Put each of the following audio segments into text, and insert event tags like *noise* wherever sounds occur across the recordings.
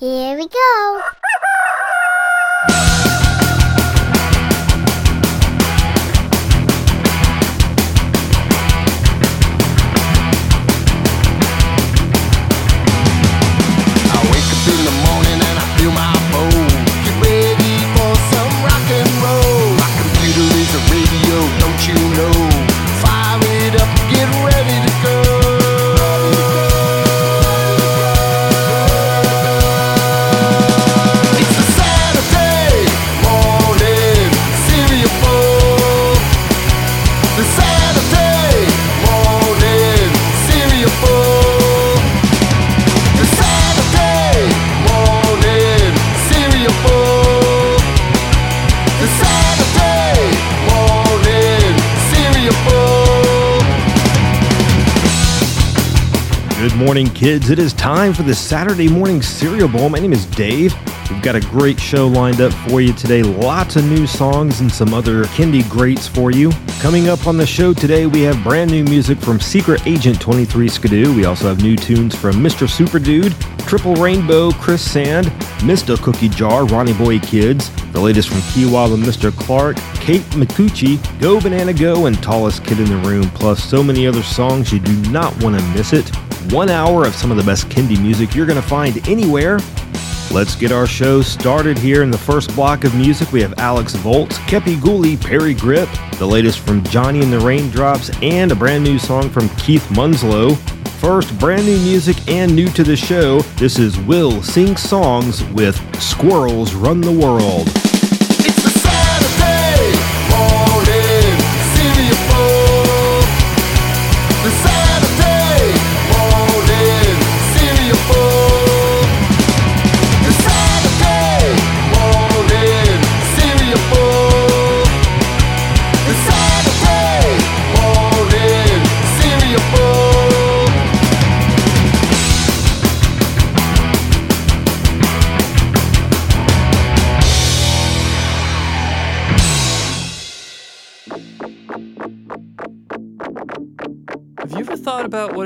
Here we go. Kids. It is time for the Saturday morning cereal bowl. My name is Dave. We've got a great show lined up for you today. Lots of new songs and some other kindie greats for you. Coming up on the show today, we have brand new music from Secret Agent 23 Skidoo. We also have new tunes from Mr. Super Dude, Triple Rainbow, Chris Sand, Mista Cookie Jar, Ronnie Boy Kids, the latest from Key Wilde and Mr. Clarke, Kate Micucci, Go Banana Go, and Tallest Kid in the Room, plus so many other songs you do not want to miss it. One hour of some of the best kindie music you're going to find anywhere. Let's get our show started here. In the first block of music, we have Alex Volz, Kepi Ghoulie, Parry Gripp, the latest from Johnny and the Raindrops, and a brand new song from Keith Munslow. First, brand new music and new to the show. This is Will Sing Songs with Squirrels Run the World.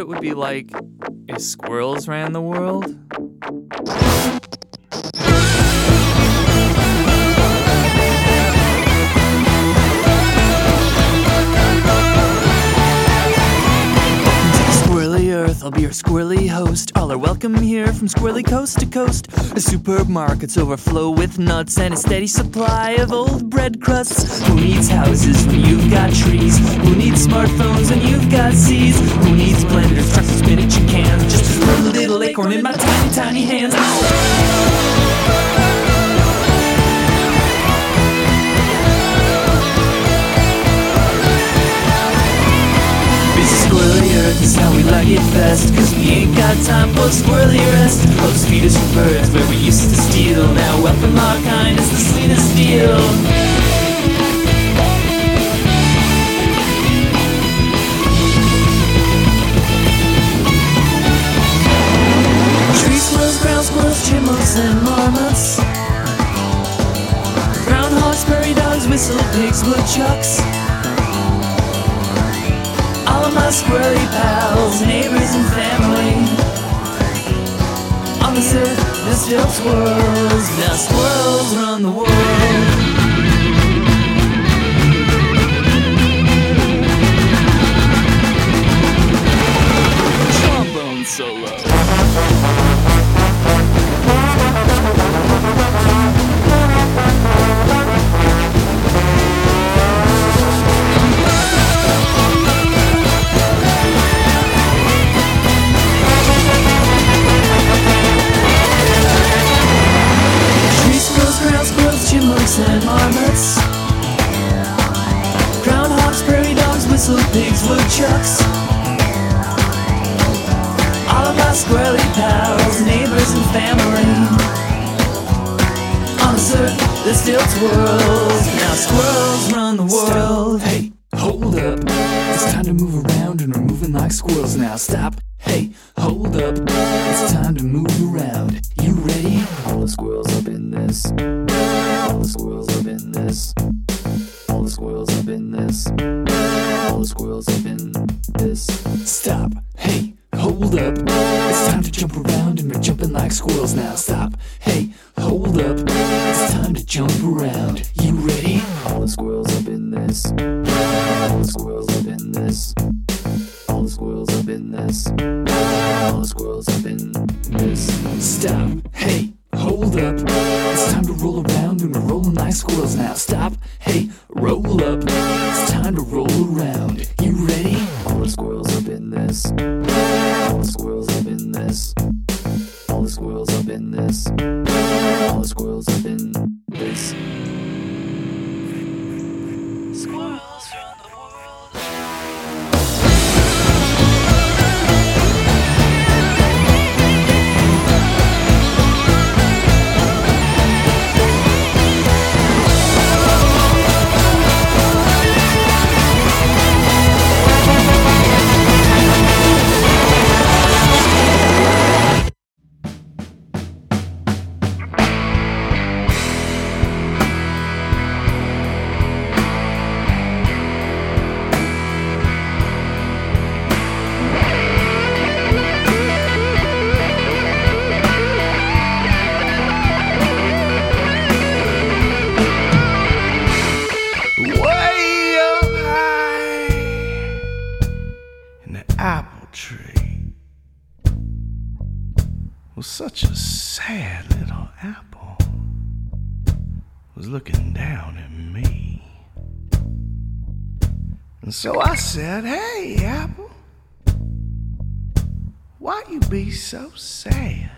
It would be like if squirrels ran the world? Your squirrely host. All are welcome here from squirrely coast to coast. The supermarkets overflow with nuts and a steady supply of old bread crusts. Who needs houses when you've got trees? Who needs smartphones when you've got seeds? Who needs blenders, trucks, spinach and cans? Just a little, little acorn in my tiny, tiny hands. Busy squirrely earth is how we like it best Cause we ain't got time for squirrely rest Close feed us birds where we used to steal. Now welcome our kind is the sweetest deal. Chipmunks, and marmots. Groundhogs, prairie dogs, whistle pigs, woodchucks my squirrely pals, neighbors, and family. On this earth, there's still squirrels. Now squirrels run the world. Said hey apple why you be so sad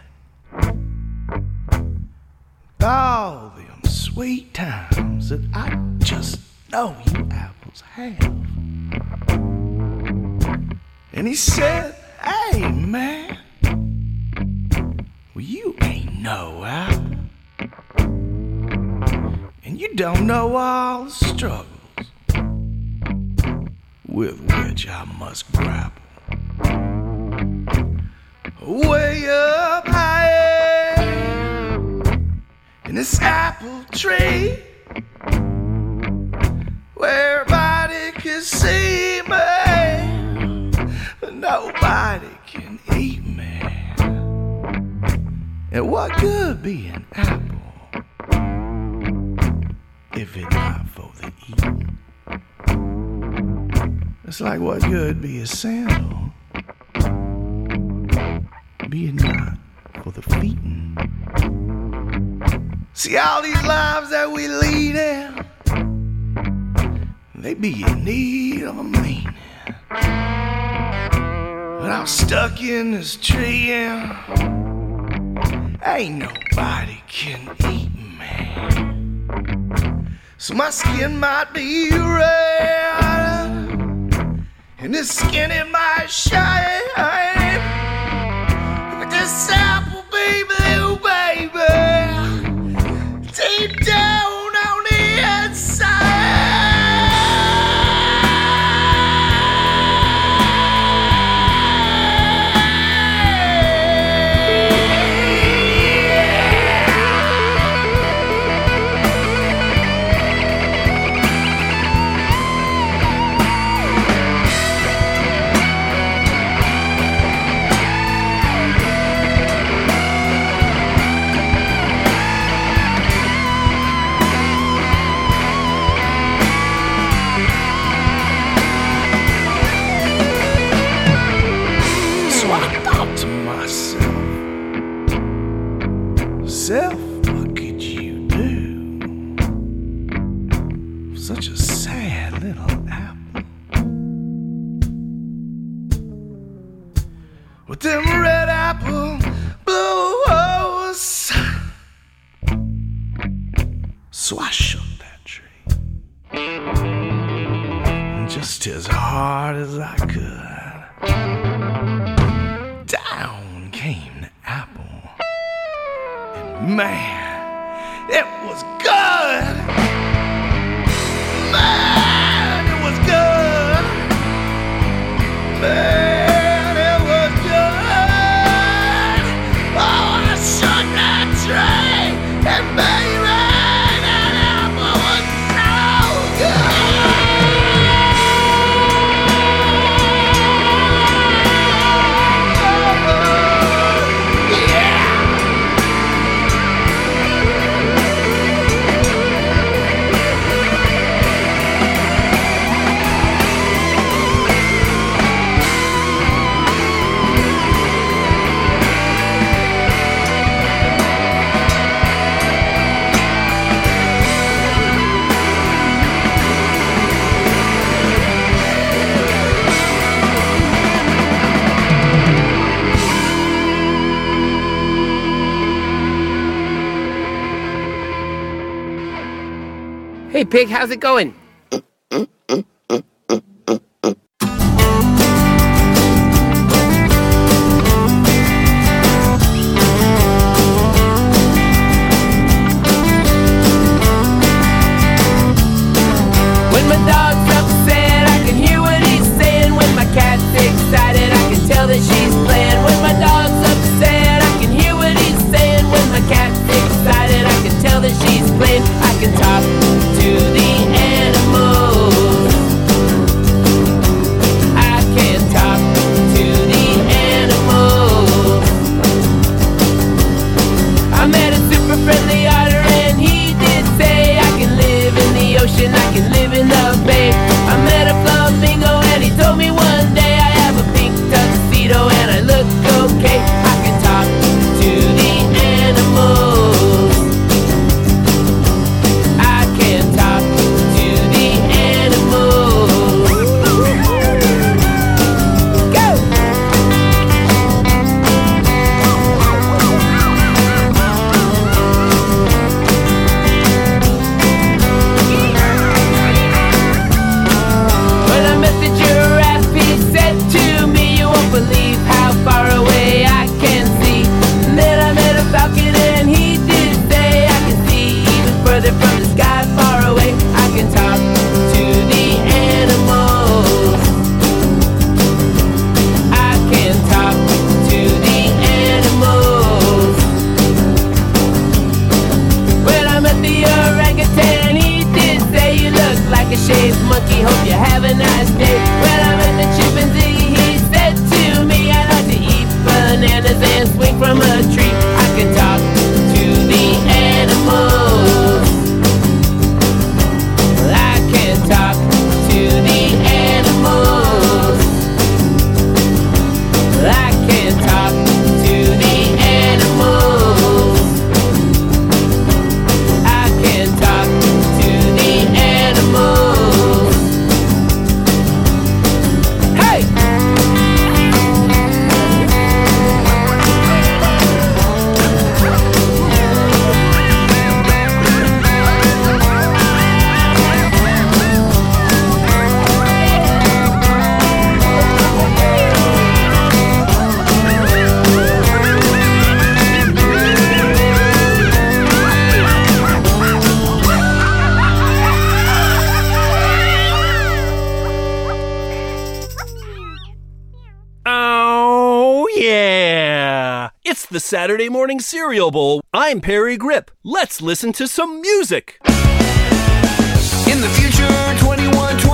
all them sweet times that I just know you apples have. And he said, Hey, man, well, you ain't no apple. And you don't know all the struggles with which I must grapple. Way up high in this apple tree where everybody can see me, but nobody can eat me. And what good be an apple if it not It's like what good be a sandal, be it not for the feetin'. See all these lives that we lead in, they be in need of a meaning. But I'm stuck in this tree and ain't nobody can eat me. So my skin might be red, and this skin it might shine. But this apple baby Just as hard as I could down came the apple. And man, it was good. Man, it was good. Man, Pig, how's it going? the Saturday Morning Cereal Bowl. I'm Parry Gripp. Let's listen to some music. In the future, 2120.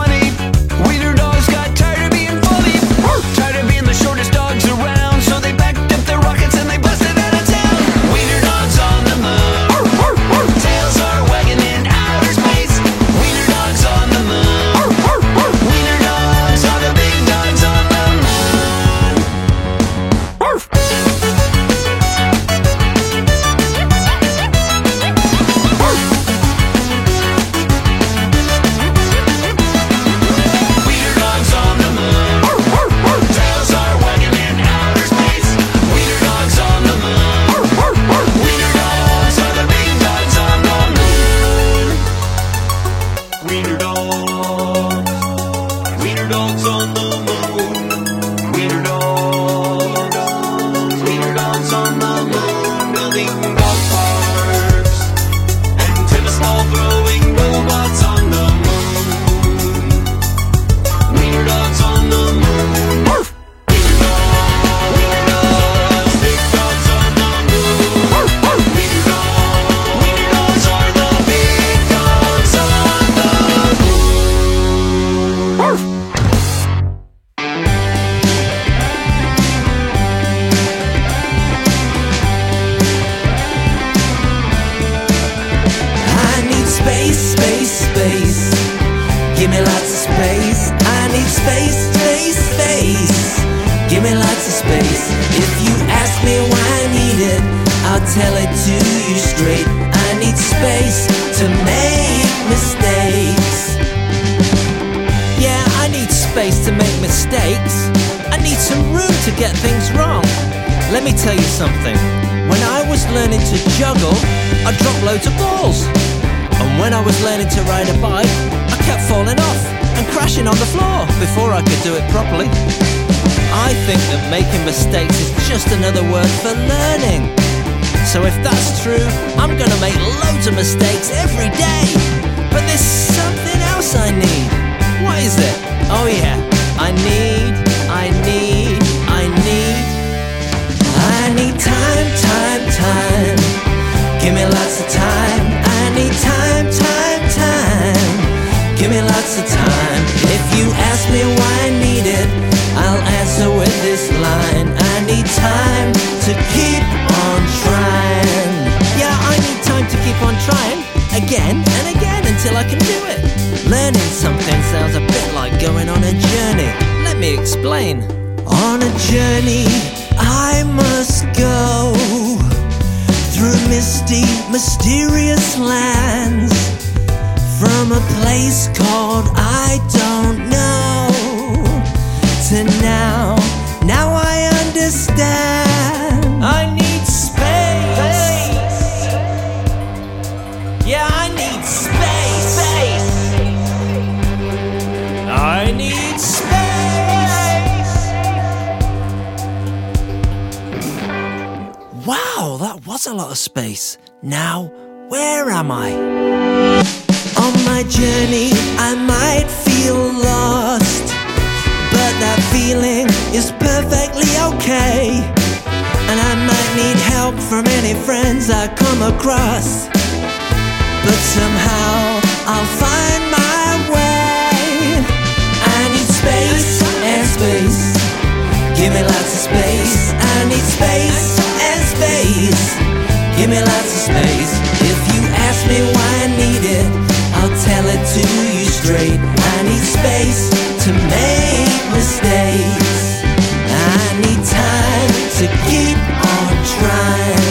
Just another word for learning. So if that's true, I'm gonna make loads of mistakes every day. But there's something else I need. What is it? Oh yeah, I need, I need, I need. I need time, time, time. Give me lots of time. I need time, time, time. Give me lots of time. Again and again until I can do it. Learning something sounds a bit like going on a journey. Let me explain. On a journey, I must go through misty, mysterious lands from a place called I don't Wow, that was a lot of space. Now, where am I? On my journey, I might feel lost, but that feeling is perfectly okay. And I might need help from any friends I come across, but somehow I'll find my way. I need space and space. Give me lots of space. I need space and space. Give me lots of space. If you ask me why I need it, I'll tell it to you straight. I need space to make mistakes. I need time to keep on trying.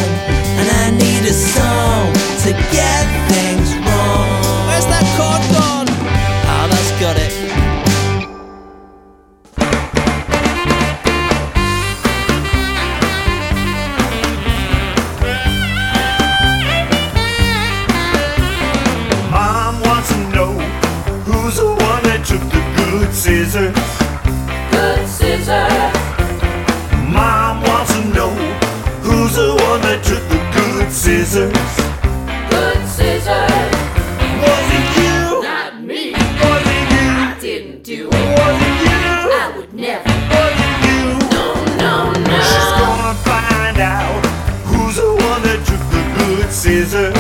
Scissors.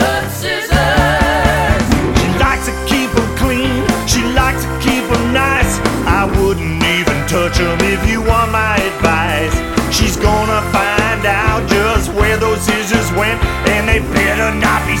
Good scissors. She likes to keep 'em clean, she likes to keep 'em nice. I wouldn't even touch 'em if you want my advice. She's gonna find out just where those scissors went, and they better not be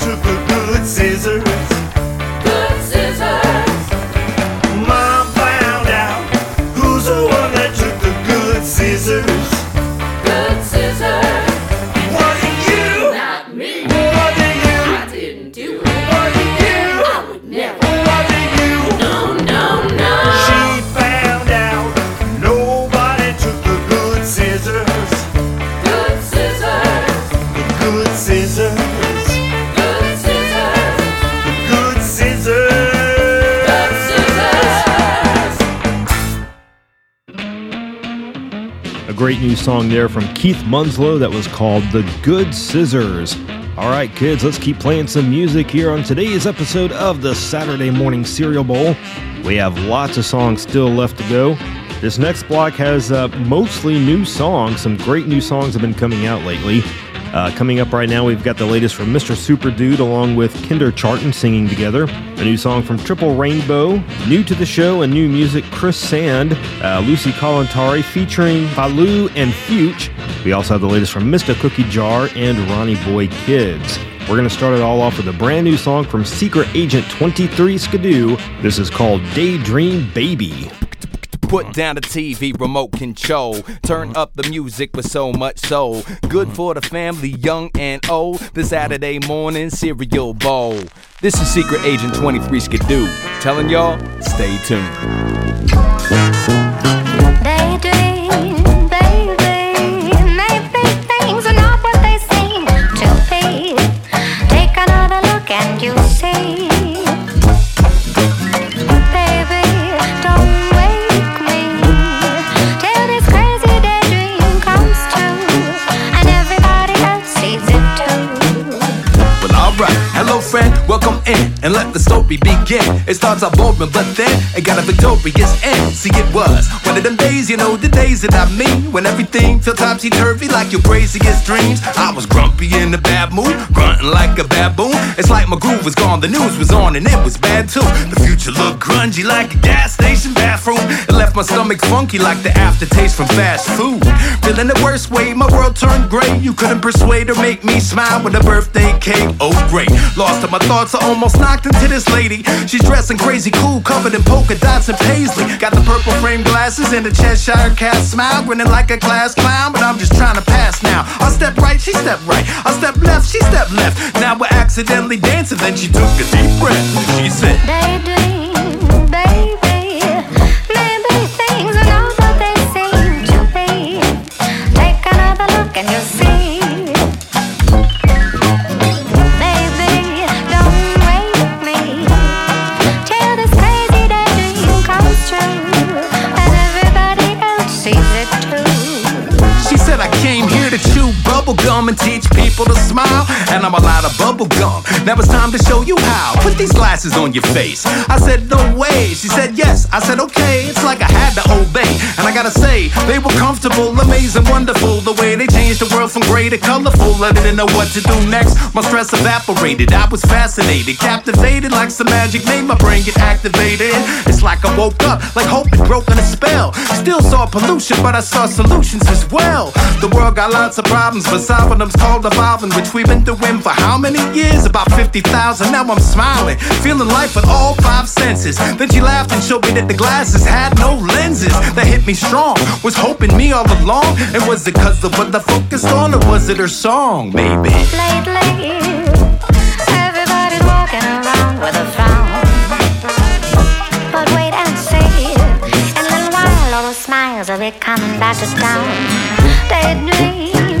the song there from Keith Munslow that was called The Good Scissors. All right, kids, let's keep playing some music here on today's episode of the Saturday Morning Cereal Bowl. We have lots of songs still left to go. This next block has uh, mostly new songs. Some great new songs have been coming out lately. Uh, coming up right now, we've got the latest from Mr. Super Dude along with KinderChartin' singing together. A new song from Triple Rainbow. New to the show and new music, Chris Sand, uh, Lucy Kalantari featuring Falu and Fyütch. We also have the latest from Mista Cookie Jar and Ronnie Boy Kids. We're going to start it all off with a brand new song from Secret Agent 23 Skidoo. This is called Daydream Baby. Put down the TV remote control. Turn up the music with so much soul. Good for the family, young and old. The Saturday morning cereal bowl. This is Secret Agent 23 Skidoo. Telling y'all, stay tuned. The story begin. It starts out boring, but then it got a victorious end. See, it was one of them days, you know, the days that I mean, when everything felt topsy turvy like your craziest dreams. I was grumpy in a bad mood, grunting like a baboon. It's like my groove was gone, the news was on, and it was bad too. The future looked grungy like a gas station bathroom. It left my stomach funky like the aftertaste from fast food. Feeling the worst way, my world turned gray. You couldn't persuade or make me smile with a birthday cake. Oh, great. Lost to my thoughts, I almost knocked into this lady. She's dressing crazy cool, covered in polka dots and paisley. Got the purple frame glasses and a Cheshire cat smile, grinning like a class clown. But I'm just trying to pass now. I step right, she step right. I step left, she step left. Now we're accidentally dancing. Then she took a deep breath she said, gum and teach people to smile. And I'm a lot of bubble gum. Now it's time to show you how. Put these glasses on your face. I said, no way. She said, yes. I said, okay. It's like I had to obey. And I gotta say, they were comfortable, amazing, wonderful. The way they changed the world from gray to colorful. I didn't know what to do next. My stress evaporated. I was fascinated, captivated like some magic made my brain get activated. It's like I woke up, like hope had broken a spell. Still saw pollution, but I saw solutions as well. The world got lots of problems, but solving them's called evolving, which we've been doing for how many years? About 50,000. Now I'm smiling, feeling life with all five senses. Then she laughed and showed me that the glasses had no lenses. That hit me strong, was hoping me all along. And was it cause of what I focused on, or was it her song? Maybe. Lately, everybody's walking around with a frown. But wait and see, in a little while, all those smiles will coming back to town. Daydream,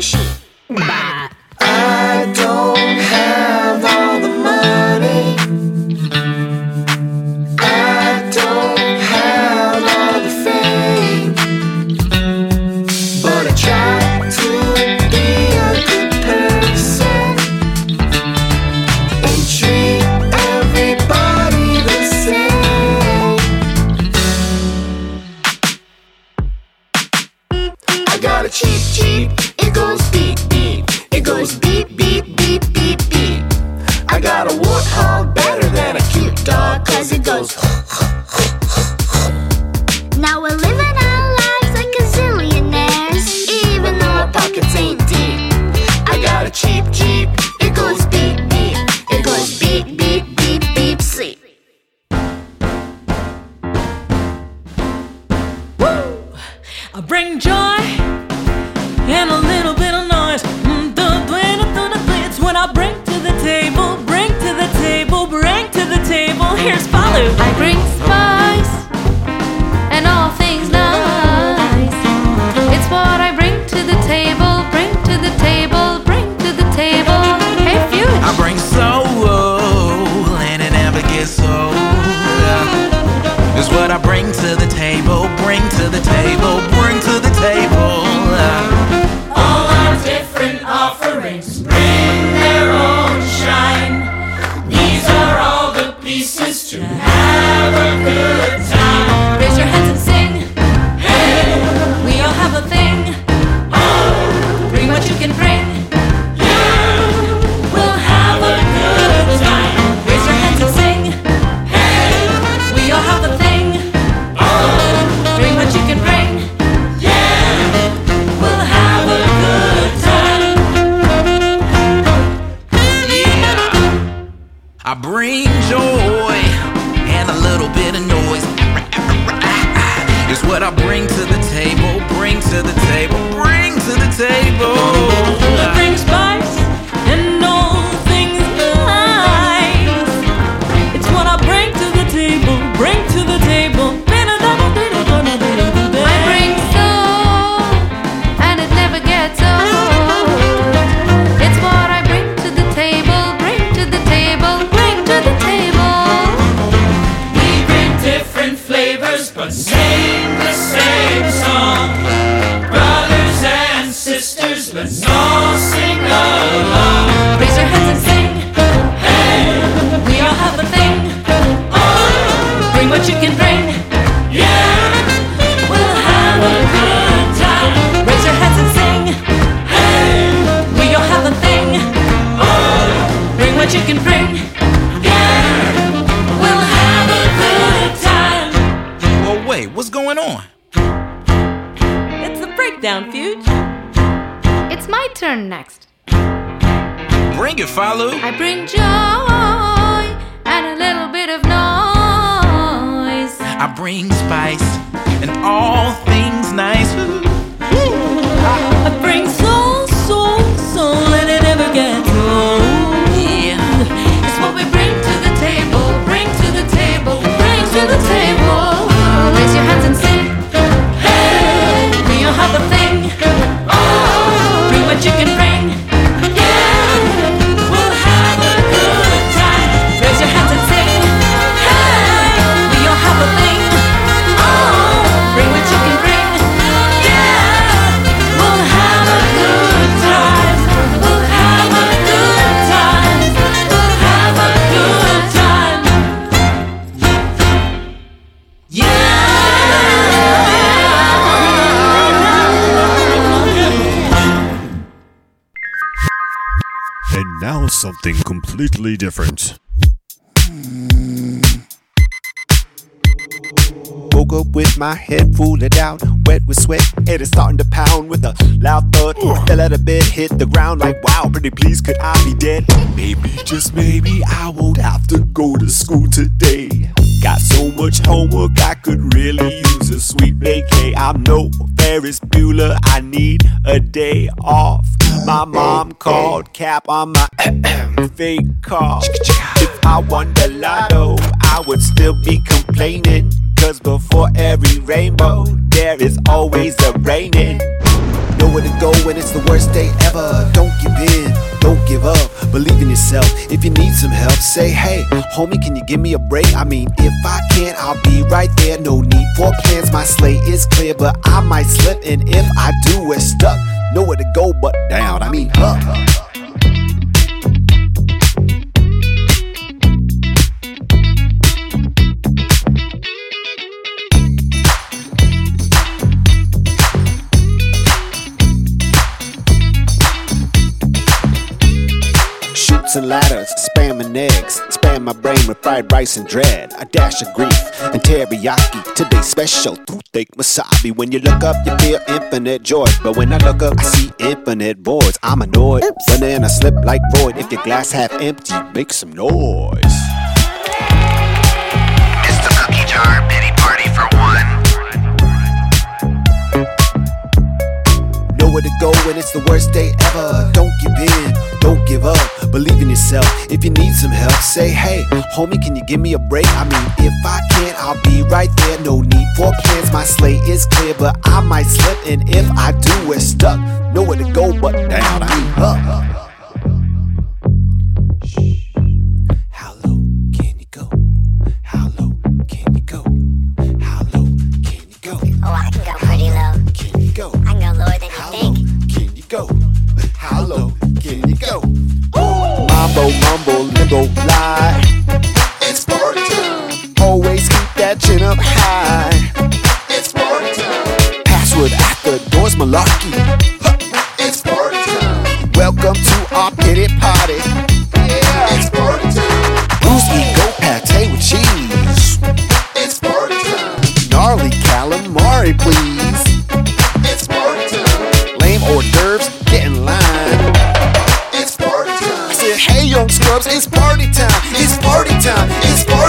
hog completely different. Woke up with my head full of doubt, wet with sweat. It is starting to pound with a loud thud. Fell out of bed, hit the ground like wow. Pretty please, could I be dead? Maybe, just maybe, I won't have to go to school today. Got so much homework, I could really use a sweet vacay. I'm no Ferris Bueller, I need a day off. My mom called cap on my *clears throat* fake car. If I won the lotto, I would still be complaining. Cause before every rainbow, there is always a raining. Nowhere to go when it's the worst day ever. Don't give in, don't give up. Believe in yourself. If you need some help, say, hey, homie, can you give me a break? I mean, if I can't, I'll be right there. No need for plans, my slate is clear, but I might slip. And if I do, we're stuck. Nowhere to go but down. I mean, up. Shoots and ladders, spamming eggs, spam my brain with fried rice and dread. A dash of grief and teriyaki. Today's special toothache wasabi. When you look up, you feel infinite joy. But when I look up, I see infinite voids. I'm annoyed. Banana slip like void. If your glass half empty, make some noise. It's the cookie jar pity party for one. Nowhere to go when it's the worst day ever. Don't give in, don't give up. Believe in yourself. If you need some help, say, hey, homie, can you give me a break? I mean, if I can't, I'll be right there. No need for plans, my slate is clear, but I might slip. And if I do, we're stuck. Nowhere to go but down. Up. Shh. How low can you go? How low can you go? How low can you go? Oh, I mean, up. How low here you go. Mambo, mumble, limbo, lie. It's party time. Always keep that chin up high. It's party time. Password at the door's malarkey. Huh. It's party time. Welcome to our pity party. Yeah. It's party time. Who's go pate with cheese? It's party time. Gnarly calamari, please. Scrubs, it's party time. It's party time. It's party time.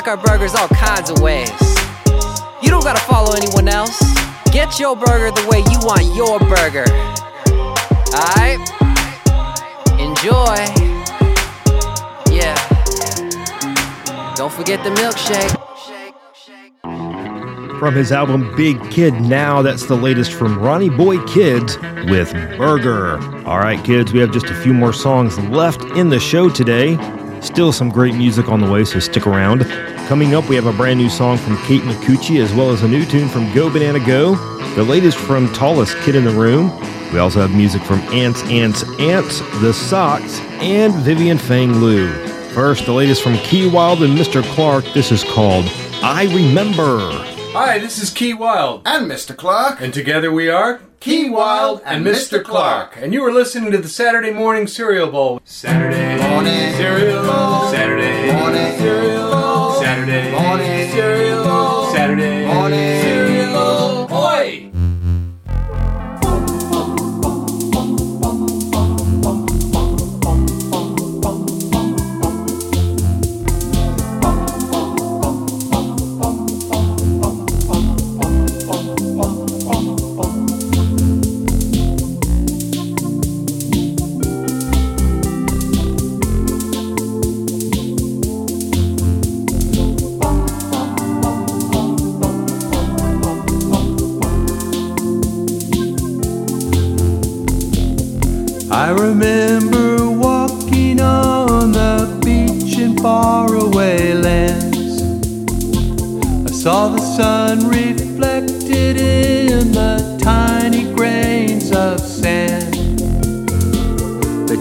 Like our burgers all kinds of ways. You don't gotta follow anyone else. Get your burger the way you want your burger. Alright? Enjoy. Yeah. Don't forget the milkshake. From his album Big Kid Now, that's the latest from Ronnie Boy Kids with Burger. All right, kids, we have just a few more songs left in the show today. Still some great music on the way, so stick around. Coming up, we have a brand new song from Kate Micucci, as well as a new tune from Go Banana Go, the latest from Tallest Kid in the Room. We also have music from Ants, Ants, Ants, The SOKS, and Vivian Fang Liu. First, the latest from Key Wilde and Mr. Clarke. This is called I Remember. Hi, this is Key Wilde. And Mr. Clarke. And together we are Key Wilde and Mr. Clarke. And you are listening to the Saturday Morning Cereal Bowl. Saturday morning cereal bowl. Saturday morning cereal bowl. Saturday. Morning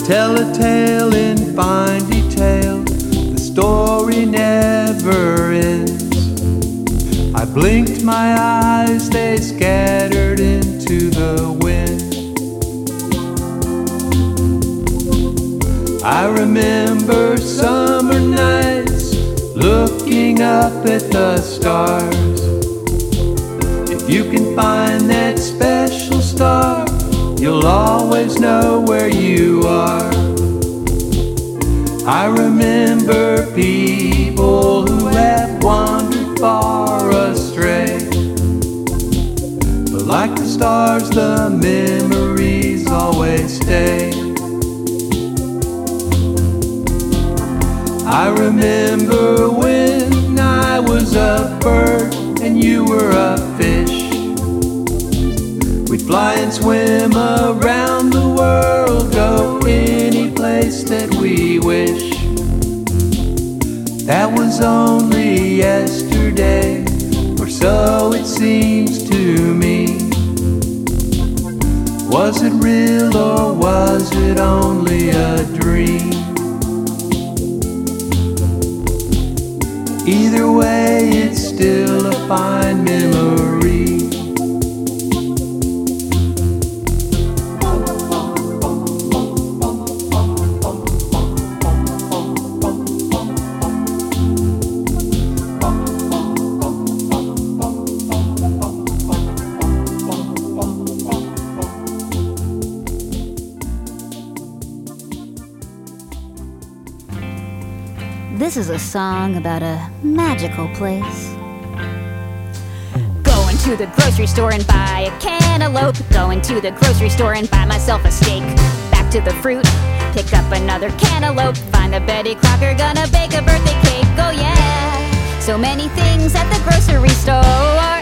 tell a tale in fine detail, the story never ends. I blinked my eyes, they scattered into the wind. I remember summer nights looking up at the stars. Always know where you are. I remember people who have wandered far astray. But like the stars, the memories always stay. I remember when I was a bird and you were a fish. Fly and swim around the world, go any place that we wish. That was only yesterday, or so it seems to me. Was it real or was it only a dream? Either way, it's still a fine memory. Song about a magical place. Going to the grocery store and buy a cantaloupe. Going to the grocery store and buy myself a steak. Back to the fruit, pick up another cantaloupe. Find a Betty Crocker, gonna bake a birthday cake. Oh yeah, so many things at the grocery store.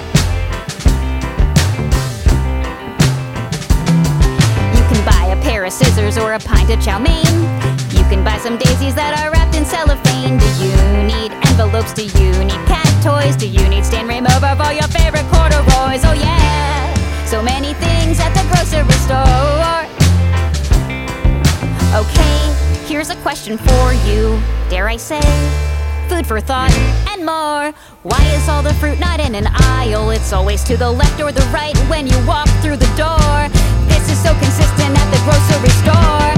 You can buy a pair of scissors or a pint of chow mein. Can buy some daisies that are wrapped in cellophane. Do you need envelopes? Do you need cat toys? Do you need stain remover for all your favorite corduroys? Oh yeah, so many things at the grocery store. Okay, here's a question for you. Dare I say, food for thought and more. Why is all the fruit not in an aisle? It's always to the left or the right when you walk through the door. This is so consistent at the grocery store.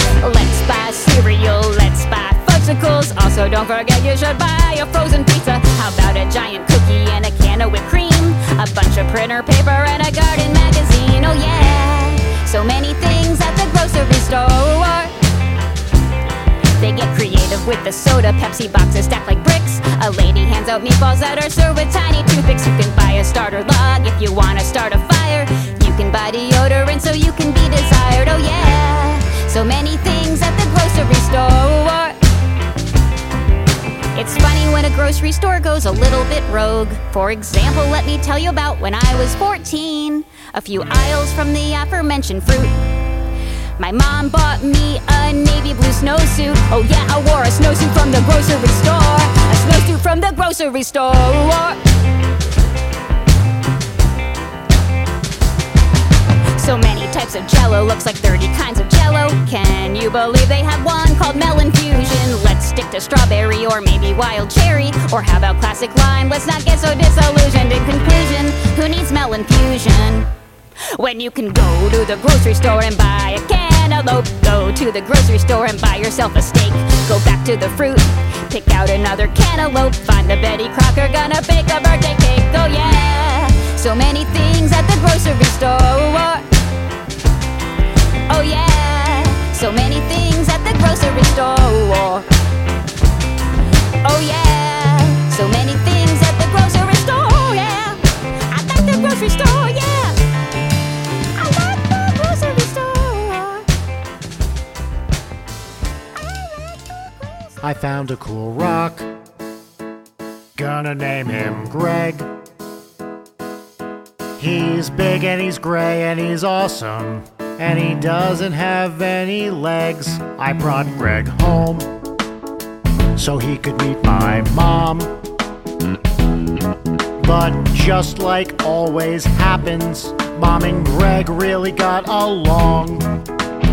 Cereal, let's buy fudgsicles. Also, don't forget you should buy a frozen pizza. How about a giant cookie and a can of whipped cream? A bunch of printer paper and a garden magazine. Oh yeah, so many things at the grocery store. They get creative with the soda, Pepsi boxes stacked like bricks. A lady hands out meatballs that are served with tiny toothpicks. You can buy a starter log if you wanna start a fire. You can buy deodorant so you can be desired. Oh yeah, so many things at the grocery store. It's funny when a grocery store goes a little bit rogue. For example, let me tell you about when I was 14. A few aisles from the aforementioned fruit. My mom bought me a navy blue snowsuit. Oh yeah, I wore a snowsuit from the grocery store. A snowsuit from the grocery store. So many types of jello, looks like 30 kinds of jello. Can you believe they have one called melon fusion? Let's stick to strawberry or maybe wild cherry. Or how about classic lime? Let's not get so disillusioned. In conclusion, who needs melon fusion? When you can go to the grocery store and buy a cantaloupe, go to the grocery store and buy yourself a steak. Go back to the fruit, pick out another cantaloupe, find the Betty Crocker, gonna bake a birthday cake. Oh yeah, so many things at the grocery store. Oh yeah, so many things at the grocery store. Oh yeah, so many things at the grocery store. Yeah, I like the grocery store. Yeah. I like the grocery store. I found a cool rock. Gonna name him Greg. He's big and he's gray and he's awesome. And he doesn't have any legs. I brought Greg home so he could meet my mom. But just like always happens, Mom and Greg really got along.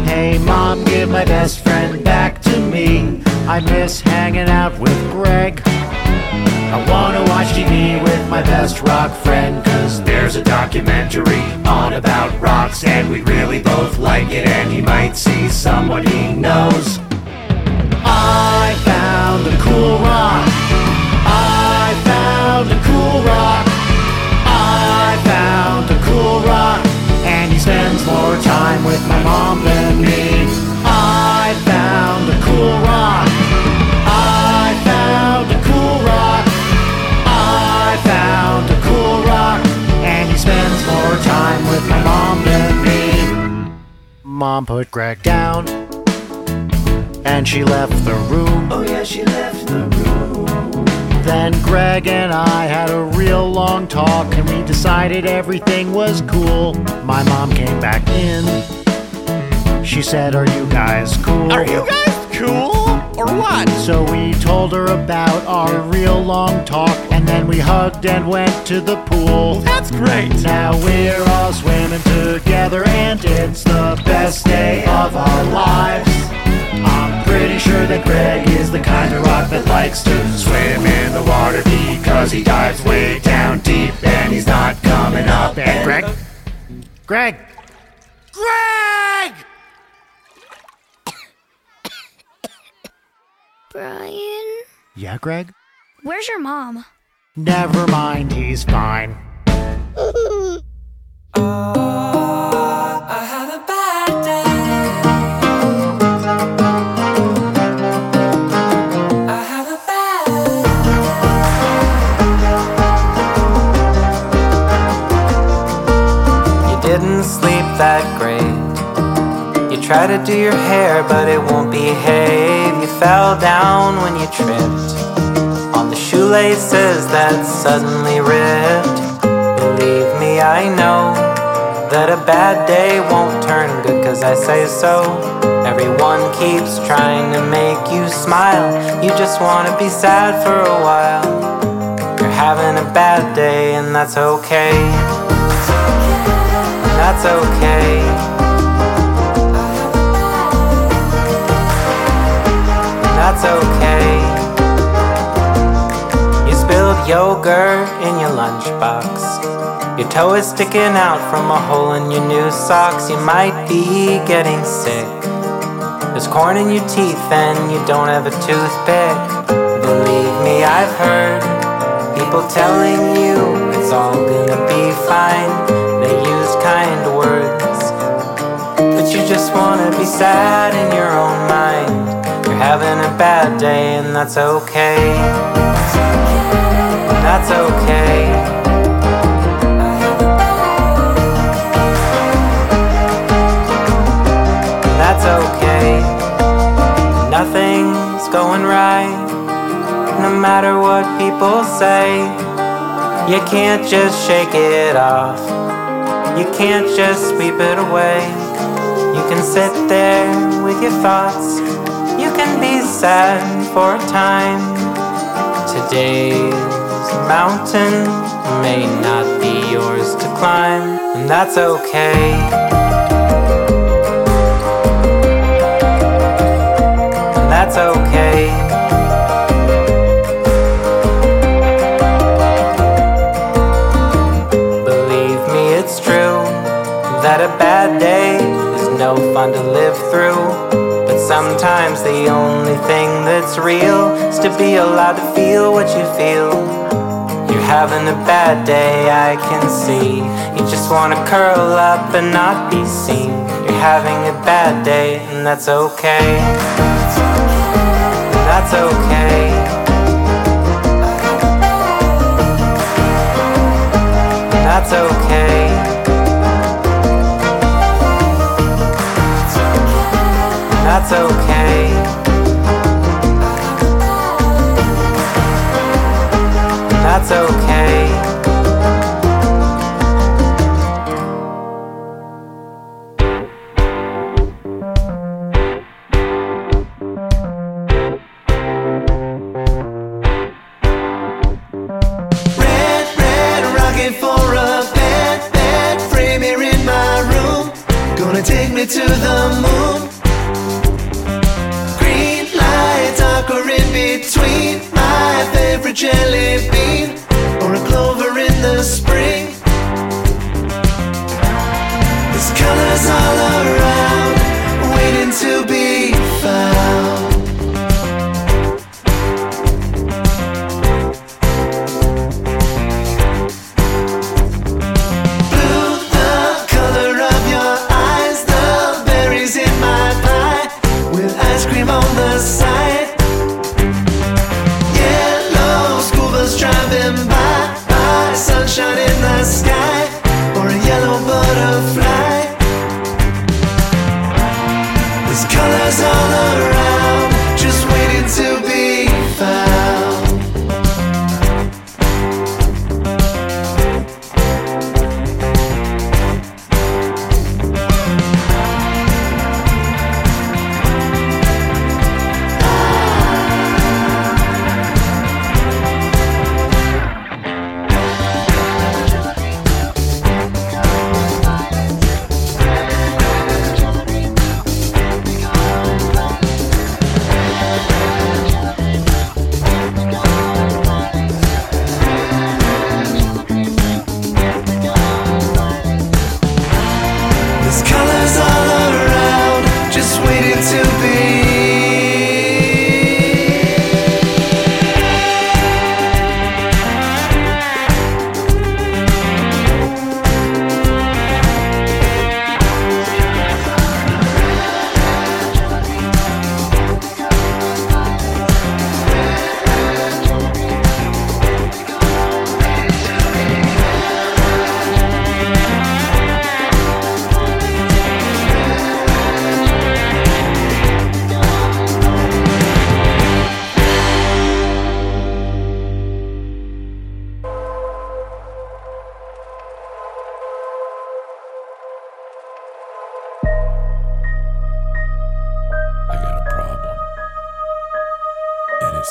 Hey, Mom, give my best friend back to me. I miss hanging out with Greg. I wanna watch TV with my best rock friend, cause there's a documentary on about rocks, and we really both like it, and he might see someone he knows. I found a cool rock. I found a cool rock. I found a cool rock. And he spends more time with my mom than me. With my mom than me. Mom put Greg down. And she left the room. Oh yeah, she left the room. Then Greg and I had a real long talk and we decided everything was cool. My mom came back in. She said, Are you guys cool? Are you guys cool? Or what? So we told her about our real long talk, and then we hugged and went to the pool. That's great. Now we're all swimming together, and it's the best day of our lives. I'm pretty sure that Greg is the kind of rock that likes to swim in the water because he dives way down deep and he's not coming up. And Greg? Greg! Greg! Brian? Yeah, Greg? Where's your mom? Never mind, he's fine. You didn't sleep that great. You try to do your hair, but it won't behave. You fell down when you tripped on the shoelaces that suddenly ripped. Believe me, I know that a bad day won't turn good, cause I say so. Everyone keeps trying to make you smile. You just wanna be sad for a while. You're having a bad day, and that's okay. That's okay. That's okay. You spilled yogurt in your lunchbox. Your toe is sticking out from a hole in your new socks. You might be getting sick. There's corn in your teeth and you don't have a toothpick. Believe me, I've heard people telling you it's all gonna be fine. They use kind words, but you just wanna be sad in your own mind. You're having a bad day, and that's okay. That's okay. That's okay. Nothing's going right, no matter what people say. You can't just shake it off. You can't just sweep it away. You can sit there with your thoughts. You can be sad for a time. Today's mountain may not be yours to climb, and that's okay. And that's okay. Believe me, it's true that a bad day is no fun to live through. The only thing that's real is to be allowed to feel what you feel. You're having a bad day, I can see. You just wanna curl up and not be seen. You're having a bad day, and that's okay. That's okay. That's okay. That's okay. That's okay.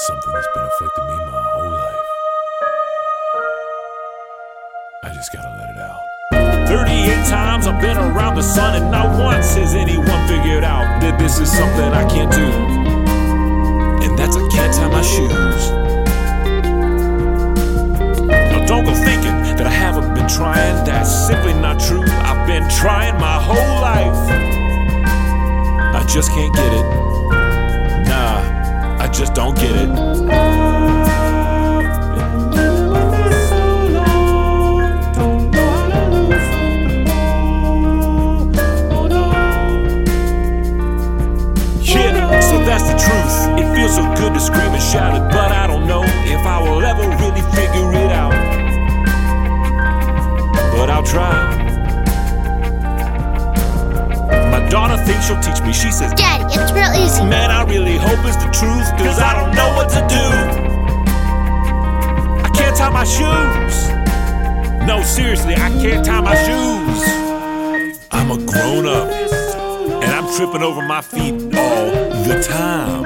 Something that's been affecting me my whole life. I just gotta let it out. 38 times I've been around the sun, and not once has anyone figured out that this is something I can't do. And that's I can't tie my shoes. Now don't go thinking that I haven't been trying, that's simply not true. I've been trying my whole life. I just can't get it. Just don't get it. Yeah, so that's the truth. It feels so good to scream and shout it, but I don't know if I will ever really figure it out. But I'll try. Daughter thinks she'll teach me. She says, Daddy, it's real easy. Man, I really hope it's the truth, cause I don't know what to do. I can't tie my shoes. No, seriously, I can't tie my shoes. I'm a grown up, and I'm tripping over my feet all the time.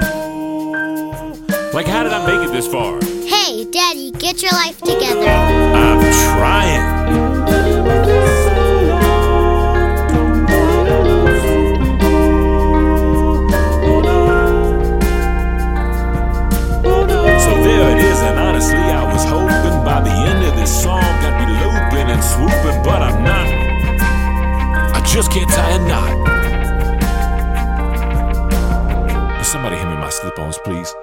Like, how did I make it this far? Hey, Daddy, get your life together. I'm trying. And swooping, but I'm not. I just can't tie a knot. Somebody hand me my slip-ons, please.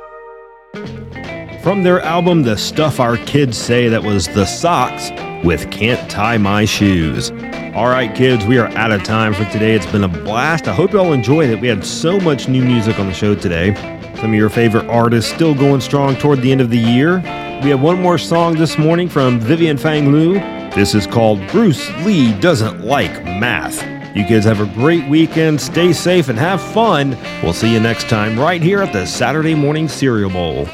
From their album The Stuff Our Kids Say, that was The SOKS with Can't Tie My Shoes. All right, kids, we are out of time for today. It's been a blast. I hope you all enjoyed it. We had so much new music on the show today. Some of your favorite artists still going strong toward the end of the year. We have one more song this morning from Vivian Fang Liu. This is called Bruce Lee Doesn't Like Math. You kids have a great weekend. Stay safe and have fun. We'll see you next time right here at the Saturday Morning Cereal Bowl.